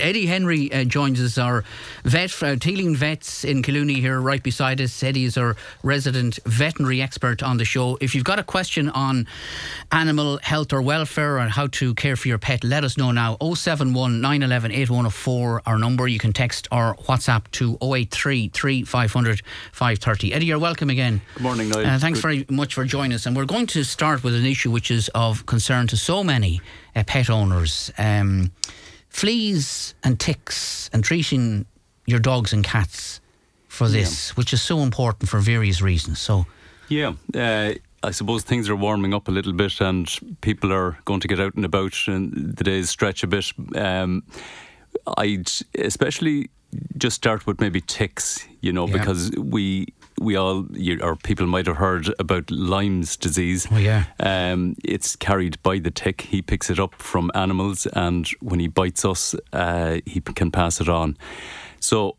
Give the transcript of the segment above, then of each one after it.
Eddie Henry uh, joins us, our vet, uh, Teeling Vets in Collooney here, right beside us. Eddie is our resident veterinary expert on the show. If you've got a question on animal health or welfare or how to care for your pet, let us know now. 071 911 8104, our number. You can text or WhatsApp to 083 3500 530. Eddie, you're welcome again. Good morning, Niall. Uh, thanks Good. very much for joining us. And we're going to start with an issue which is of concern to so many uh, pet owners. Um, fleas and ticks and treating your dogs and cats for this, which is so important for various reasons. So, Yeah, uh, I suppose things are warming up a little bit, and people are going to get out and about, and the days stretch a bit. Um, I'd especially just start with maybe ticks, you know, Yeah. because we we all you, or people might have heard about Lyme's disease. Oh, yeah. Um, it's carried by the tick. He picks it up from animals, and when he bites us, uh, he can pass it on. So,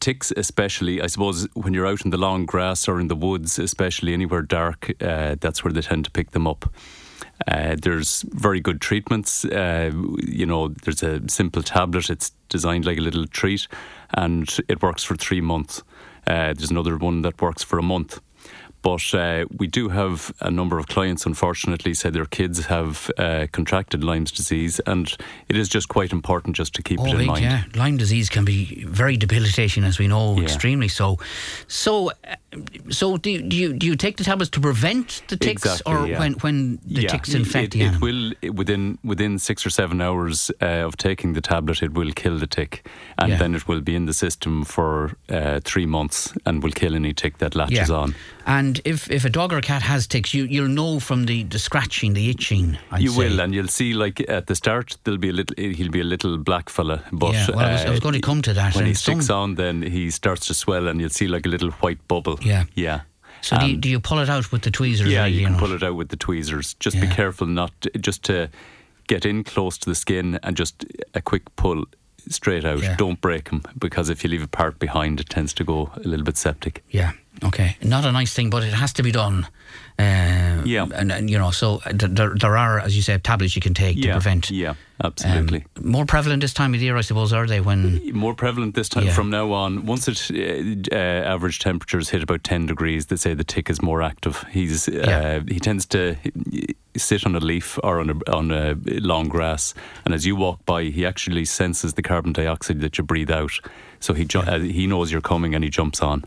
ticks, especially, I suppose, when you're out in the long grass or in the woods, especially anywhere dark, uh, that's where they tend to pick them up. Uh, there's very good treatments. Uh, you know, there's a simple tablet. It's designed like a little treat, and it works for three months. Uh, there's another one that works for a month. But uh, we do have a number of clients, unfortunately, say their kids have uh, contracted Lyme's disease, and it is just quite important just to keep oh, it in big, mind. yeah. Lyme disease can be very debilitating, as we know, Yeah. extremely so. So, uh, so do you, do you do you take the tablets to prevent the ticks, Exactly, or yeah. when when the Yeah, ticks it- infect it, the it will it- within within six or seven hours uh, of taking the tablet, it will kill the tick, and Yeah. then it will be in the system for uh, three months and will kill any tick that latches on. And if, if a dog or a cat has ticks, you you'll know from the, the scratching, the itching. I'd you say. will, and you'll see. Like at the start, there'll be a little. He'll be a little black fella, but Yeah, well, I was- I was uh, going to come to that, When he and some- sticks on, then he starts to swell, and you'll see like a little white bubble. Yeah. yeah. So do you, Um, do you pull it out with the tweezers? Yeah, really, you can know? pull it out with the tweezers. Just be careful not to, just to get in close to the skin and just a quick pull straight out. Yeah. Don't break them because if you leave a part behind, it tends to go a little bit septic. Yeah. Okay. Not a nice thing, but it has to be done. Uh, Yeah. And, and you know, so uh, th- there, there are, as you say, tablets you can take to prevent. Yeah, um, absolutely. more prevalent this time of year, I suppose, are they? When More prevalent this time Yeah. from now on. Once it uh, uh, average temperatures hit about ten degrees, they say the tick is more active. He's uh, Yeah. he tends to sit on a leaf or on a on a long grass, and as you walk by, he actually senses the carbon dioxide that you breathe out. So he ju- uh, he knows you're coming and he jumps on.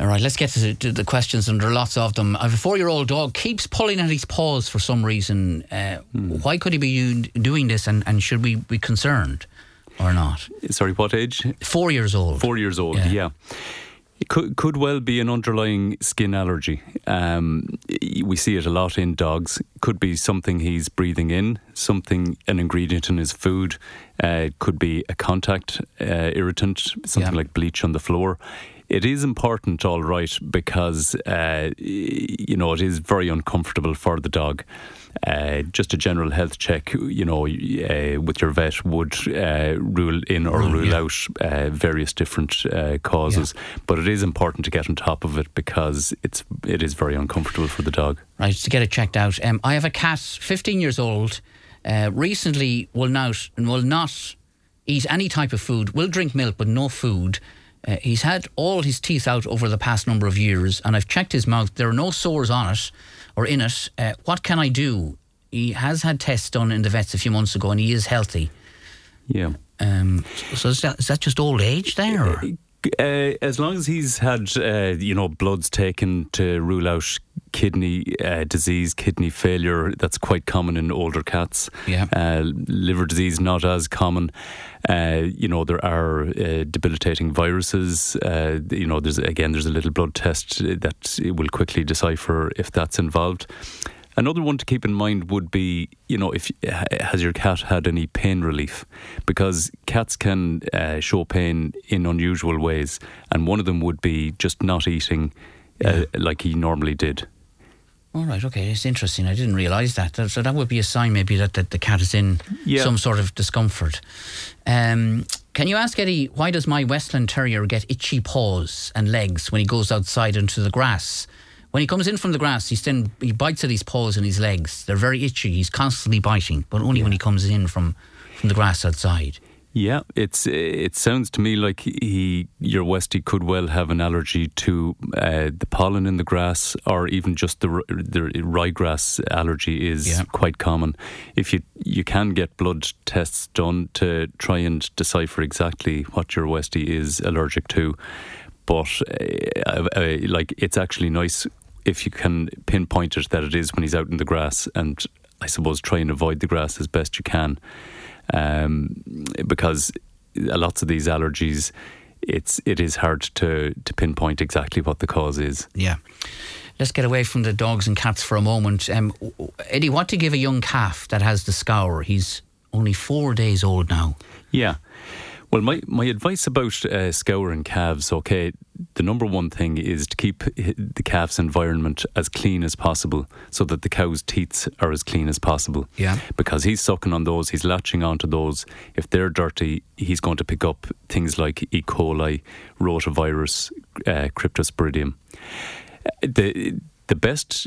All right, let's get to the, questions, and there are lots of them. I have a four-year-old dog keeps pulling at his paws for some reason. Uh, Hmm. Why could he be doing this, and, and should we be concerned or not? Sorry, what age? Four years old. Four years old, Yeah. yeah. It could, could well be an underlying skin allergy. Um, we see it a lot in dogs. Could be something he's breathing in, something, an ingredient in his food. Uh, could be a contact uh, irritant, something Yeah. like bleach on the floor. It is important, all right, because uh, you know it is very uncomfortable for the dog. Uh, just a general health check, you know, uh, with your vet would uh, rule in or Rule, yeah. out uh, various different uh, causes. But it is important to get on top of it because it's it is very uncomfortable for the dog. right, to get it checked out. Um, I have a cat, 15 years old, uh, recently will not, will not eat any type of food, will drink milk, but no food. Uh, he's had all his teeth out over the past number of years, and I've checked his mouth. There are no sores on it or in it. Uh, what can I do? He has had tests done in the vets a few months ago, and he is healthy. Yeah. Um, so is that, is that just old age there? Or? Uh, as long as he's had, uh, you know, bloods taken to rule out kidney uh, disease, kidney failure, that's quite common in older cats. Yeah. Uh, liver disease, not as common. Uh, you know, there are uh, debilitating viruses. Uh, you know, there's again, there's a little blood test that will quickly decipher if that's involved. Another one to keep in mind would be, you know, if has your cat had any pain relief? Because cats can uh, show pain in unusual ways, and one of them would be just not eating uh, like he normally did. All right, okay, it's interesting. I didn't realise that. That- So that would be a sign, maybe, that, that the cat is in Yeah. some sort of discomfort. Um, can you ask Eddie why does my Westland Terrier get itchy paws and legs when he goes outside into the grass? When he comes in from the grass, he's then he bites at his paws and his legs. They're very itchy. He's constantly biting, but only when he comes in from from the grass outside. Yeah, it's it sounds to me like he your Westie could well have an allergy to uh, the pollen in the grass, or even just the the ryegrass allergy is yeah. quite common. If you you can get blood tests done to try and decipher exactly what your Westie is allergic to, but uh, uh, like it's actually nice if you can pinpoint it that it is when he's out in the grass, and I suppose try and avoid the grass as best you can um, because lots of these allergies, it's it is hard to to pinpoint exactly what the cause is. Yeah. Let's get away from the dogs and cats for a moment. Um, Eddie, what to give a young calf that has the scour? He's only four days old now. Yeah. Well, my, my advice about uh, scouring calves, okay, the number one thing is to keep the calf's environment as clean as possible so that the cow's teeth are as clean as possible. Yeah. Because he's sucking on those, he's latching onto those. If they're dirty, he's going to pick up things like E. coli, rotavirus, uh, cryptosporidium. The the best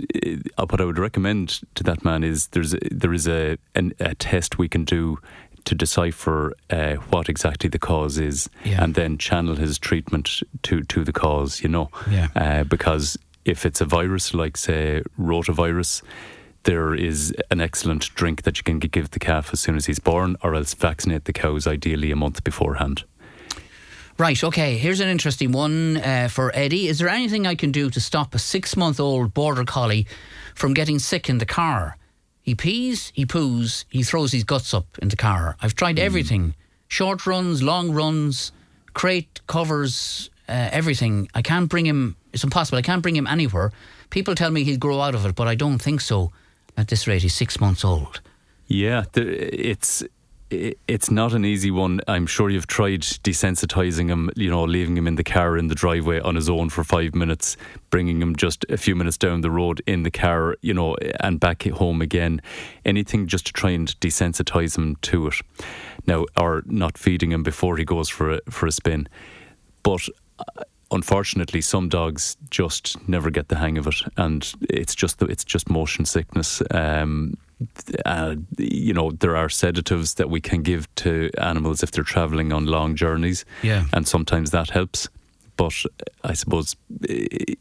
uh, what I would recommend to that man is there's a, there is a an, a test we can do to decipher uh, what exactly the cause is yeah. and then channel his treatment to, to the cause, you know. Yeah. Uh, because if it's a virus like, say, rotavirus, there is an excellent drink that you can give the calf as soon as he's born, or else vaccinate the cows ideally a month beforehand. Right, okay, here's an interesting one uh, for Eddie. Is there anything I can do to stop a six month old border collie from getting sick in the car? He pees, he poos, he throws his guts up in the car. I've tried mm. everything short runs, long runs, crate covers, uh, everything. I can't bring him, it's impossible. I can't bring him anywhere. People tell me he'll grow out of it, but I don't think so. At this rate, he's six months old. Yeah, it's it's not an easy one. I'm sure you've tried desensitizing him, you know, leaving him in the car in the driveway on his own for five minutes, bringing him just a few minutes down the road in the car, you know, and back home again. Anything just to try and desensitize him to it. Now, or not feeding him before he goes for a, for a spin. But uh, unfortunately, some dogs just never get the hang of it, and it's just it's just motion sickness. Um, uh, you know, there are sedatives that we can give to animals if they're travelling on long journeys. Yeah. And sometimes that helps. But I suppose, eh,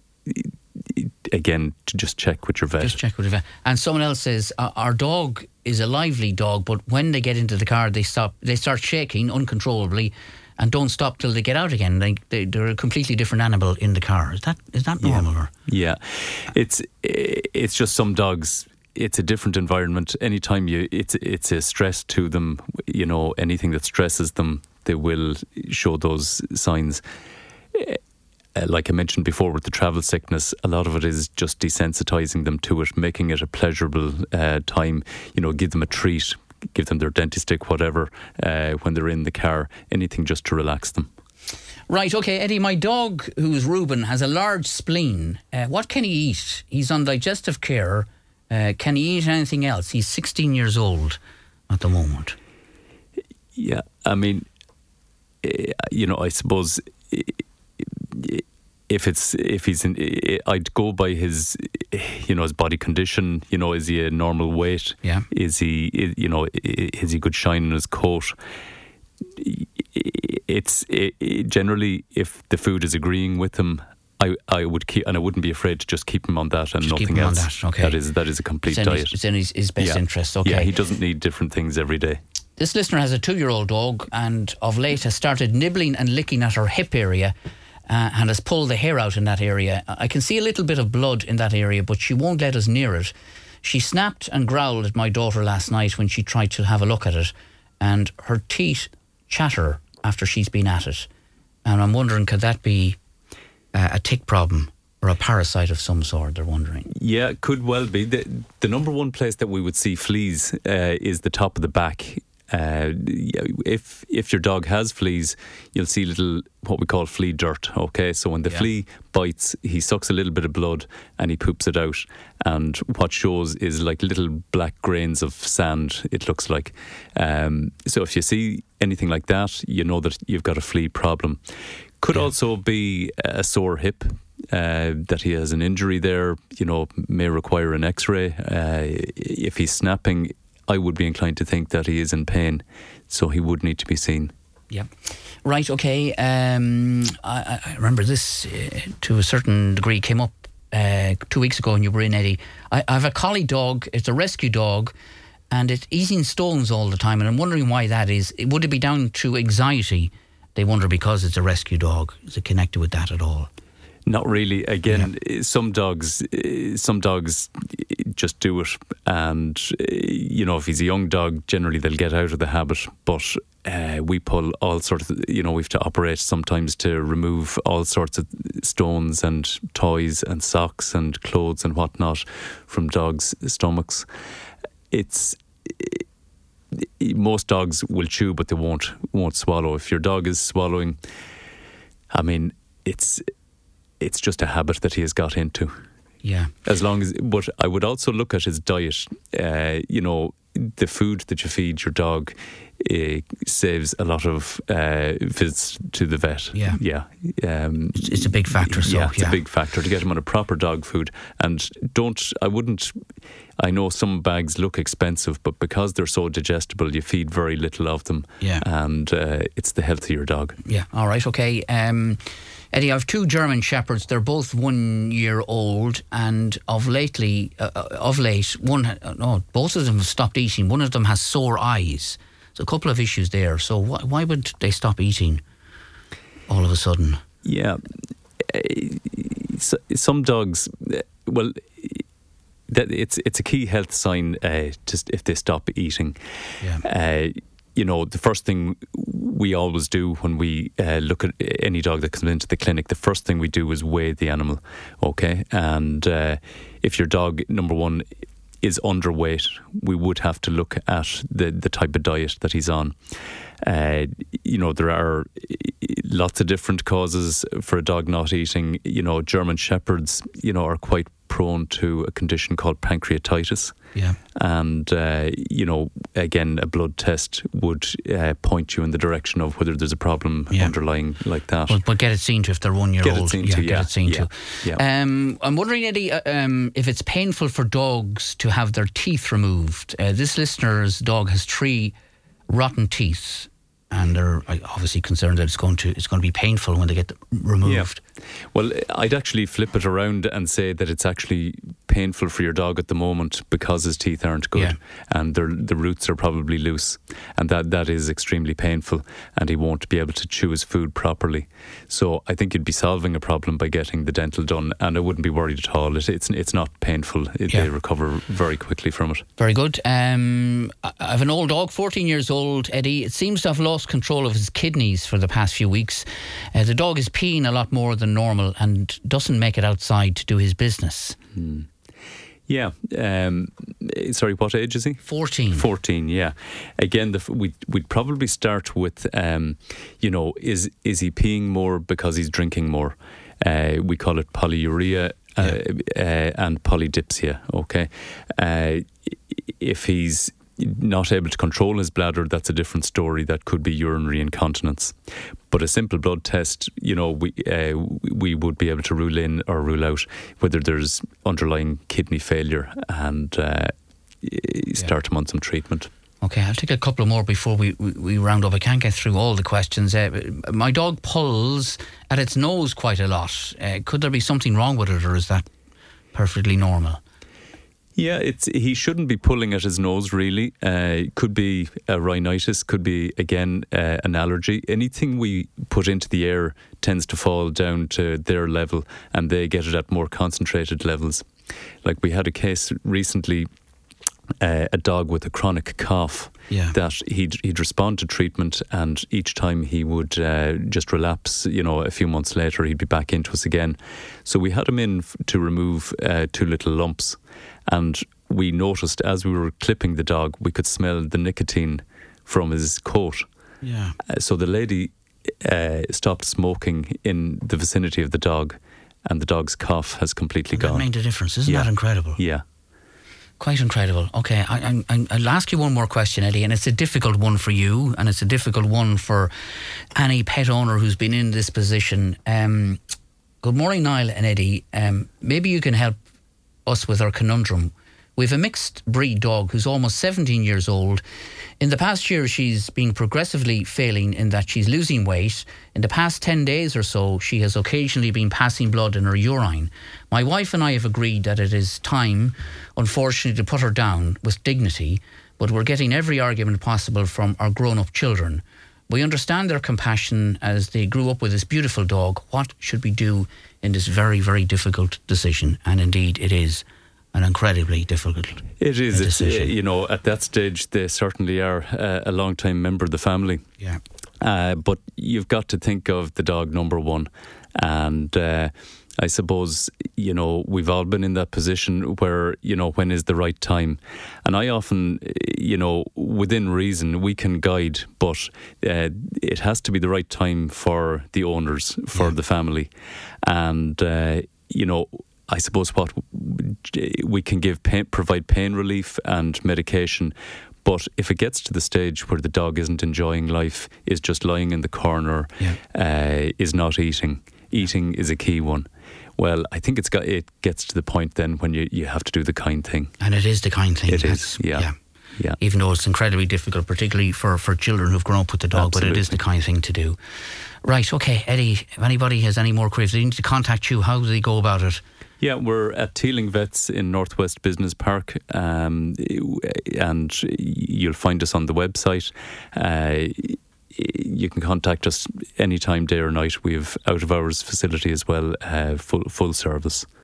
again, to just check with your vet. Just check with your vet. And someone else says, our dog is a lively dog, but when they get into the car, they stop, they start shaking uncontrollably and don't stop till they get out again. They, they are a completely different animal in the car. Is that is that normal? Yeah, yeah. it's it's just some dogs it's a different environment. Anytime you, it's it's a stress to them. You know, anything that stresses them, they will show those signs. Uh, like I mentioned before, with the travel sickness, a lot of it is just desensitizing them to it, making it a pleasurable uh, time. You know, give them a treat, give them their dentist stick, whatever, uh, when they're in the car. Anything just to relax them. Right, okay, Eddie, my dog, who's Reuben, has a large spleen. Uh, what can he eat? He's on digestive care uh, can he eat anything else? He's 16 years old at the moment. Yeah, I mean, eh, you know, I suppose eh, if it's if he's in, eh, I'd go by his, you know, his body condition. You know, is he a normal weight? Yeah. Is he, you know, is he good shine in his coat? It's it, generally if the food is agreeing with him I, I would keep, and I wouldn't be afraid to just keep him on that and just nothing else. That. Okay. that is that is a complete it's diet. His, it's in his, his best yeah. interest. Okay. Yeah, he doesn't need different things every day. This listener has a two-year-old dog, and of late has started nibbling and licking at her hip area. Uh, and has pulled the hair out in that area. I can see a little bit of blood in that area, but she won't let us near it. She snapped and growled at my daughter last night when she tried to have a look at it, and her teeth chatter after she's been at it. And I'm wondering, could that be a tick problem? or a parasite of some sort, they're wondering. Yeah, could well be. The, the number one place that we would see fleas uh, is the top of the back. Uh, if if your dog has fleas, you'll see little what we call flea dirt. Okay, so when the yeah. flea bites, he sucks a little bit of blood and he poops it out, and what shows is like little black grains of sand. It looks like. Um, so if you see anything like that, you know that you've got a flea problem. Could yeah. also be a sore hip uh, that he has an injury there, you know, may require an X-ray. Uh, if he's snapping, I would be inclined to think that he is in pain, so he would need to be seen. Yeah. Right, okay. Um, I, I remember this uh, to a certain degree came up uh, two weeks ago when you were in, Eddie. I, I have a collie dog, it's a rescue dog, and it's eating stones all the time, and I'm wondering why that is. Would it be down to anxiety? They wonder because it's a rescue dog. Is it connected with that at all? Not really. Again, yeah. Eh, some dogs, eh, some dogs just do it, and eh, you know, if he's a young dog, generally they'll get out of the habit. But uh, we pull all sorts of, you know, we have to operate sometimes to remove all sorts of stones and toys and socks and clothes and whatnot from dogs' stomachs. It's most dogs will chew, but they won't won't swallow. If your dog is swallowing, I mean, it's it's just a habit that he has got into. Yeah. As long as, but I would also look at his diet. Uh, you know, the food that you feed your dog uh, saves a lot of uh, visits to the vet. Yeah, yeah, um, it's, it's, a big factor. So, yeah, it's yeah. a big factor to get them on a proper dog food. And don't, I wouldn't. I know some bags look expensive, but because they're so digestible, you feed very little of them. Yeah, and uh, it's the healthier dog. Yeah. All right. Okay. Um, Eddie, I have two German shepherds. They're both one year old, and of lately, uh, uh of late, one uh, no, both of them have stopped eating. One of them has sore eyes. So a couple of issues there. So wh- why would they stop eating all of a sudden? Yeah, some dogs. Well, that it's it's a key health sign uh, just if they stop eating. Yeah. Uh, you know, the first thing we always do when we uh, look at any dog that comes into the clinic, the first thing we do is weigh the animal, okay? And uh, if your dog, number one, is underweight, we would have to look at the, the type of diet that he's on. Uh, you know, there are lots of different causes for a dog not eating. You know, German Shepherds, you know, are quite prone to a condition called pancreatitis. Yeah. And, uh, you know, again, a blood test would uh, point you in the direction of whether there's a problem yeah. underlying like that. But, but, get it seen to if they're one year get old. It seen yeah, to, yeah, get it seen yeah, to. Yeah. Um, I'm wondering, Eddie, uh, um, if it's painful for dogs to have their teeth removed. Uh, this listener's dog has three rotten teeth and they're obviously concerned that it's going to it's going to be painful when they get removed. Yeah. Well, I'd actually flip it around and say that it's actually painful for your dog at the moment because his teeth aren't good yeah. and the roots are probably loose, and that that is extremely painful, and he won't be able to chew his food properly. So I think you'd be solving a problem by getting the dental done, and I wouldn't be worried at all. It, it's it's not painful. It, yeah. They recover very quickly from it. Very good. Um, I have an old dog, 14 years old, Eddie. It seems to have lost control of his kidneys for the past few weeks. Uh, the dog is peeing a lot more than normal and doesn't make it outside to do his business. Hmm. Yeah. Um, sorry, what age is he? 14. 14, yeah. Again, the, we'd, we'd probably start with, um, you know, is, is he peeing more because he's drinking more? Uh, we call it polyuria uh, yeah. uh, and polydipsia, okay? Uh, if he's not able to control his bladder, that's a different story. That could be urinary incontinence. But a simple blood test, you know, we uh, we would be able to rule in or rule out whether there's underlying kidney failure and uh, start yeah. him on some treatment. Okay, I'll take a couple more before we, we, we, round up. I can't get through all the questions. Uh, my dog pulls at its nose quite a lot. Uh, could there be something wrong with it, or is that perfectly normal? Yeah, it's he shouldn't be pulling at his nose. Really, uh, could be a rhinitis. Could be again uh, an allergy. Anything we put into the air tends to fall down to their level, and they get it at more concentrated levels. Like we had a case recently uh, a dog with a chronic cough yeah. that he'd, he'd respond to treatment and each time he would uh, just relapse you know a few months later he'd be back into us again so we had him in f- to remove uh, two little lumps and we noticed as we were clipping the dog, we could smell the nicotine from his coat. Yeah. Uh, so the lady uh, stopped smoking in the vicinity of the dog, and the dog's cough has completely gone. That made a difference, isn't yeah. that incredible? Yeah. Quite incredible. Okay, I, will ask you one more question, Eddie, and it's a difficult one for you, and it's a difficult one for any pet owner who's been in this position. Um, good morning, Niall and Eddie. Um, maybe you can help us with our conundrum. We have a mixed breed dog who's almost 17 years old. In the past year, she's been progressively failing in that she's losing weight. In the past 10 days or so, she has occasionally been passing blood in her urine. My wife and I have agreed that it is time, unfortunately, to put her down with dignity, but we're getting every argument possible from our grown up children. We understand their compassion as they grew up with this beautiful dog. What should we do in this very, very difficult decision? And indeed, it is an incredibly difficult it is it's, you know at that stage they certainly are uh, a long time member of the family yeah uh, but you've got to think of the dog number one and uh, I suppose, you know, we've all been in that position where, you know, when is the right time? And I often, you know, within reason, we can guide, but uh, it has to be the right time for the owners, for yeah. the family. And, uh, you know, I suppose what we can give pain, provide pain relief and medication. But if it gets to the stage where the dog isn't enjoying life, is just lying in the corner, yeah. uh, is not eating, eating is a key one. Well, I think it's got it gets to the point then when you, you have to do the kind thing. And it is the kind thing. It is, yeah. yeah. Yeah. Even though it's incredibly difficult, particularly for, for children who've grown up with the dog, Absolutely. but it is the kind thing to do. Right, okay, Eddie, if anybody has any more queries, they need to contact you. How do they go about it? Yeah, we're at Teeling Vets in Northwest Business Park, um, and you'll find us on the website. Uh, you can contact us anytime, day or night. We have out of hours facility as well, uh, full full service.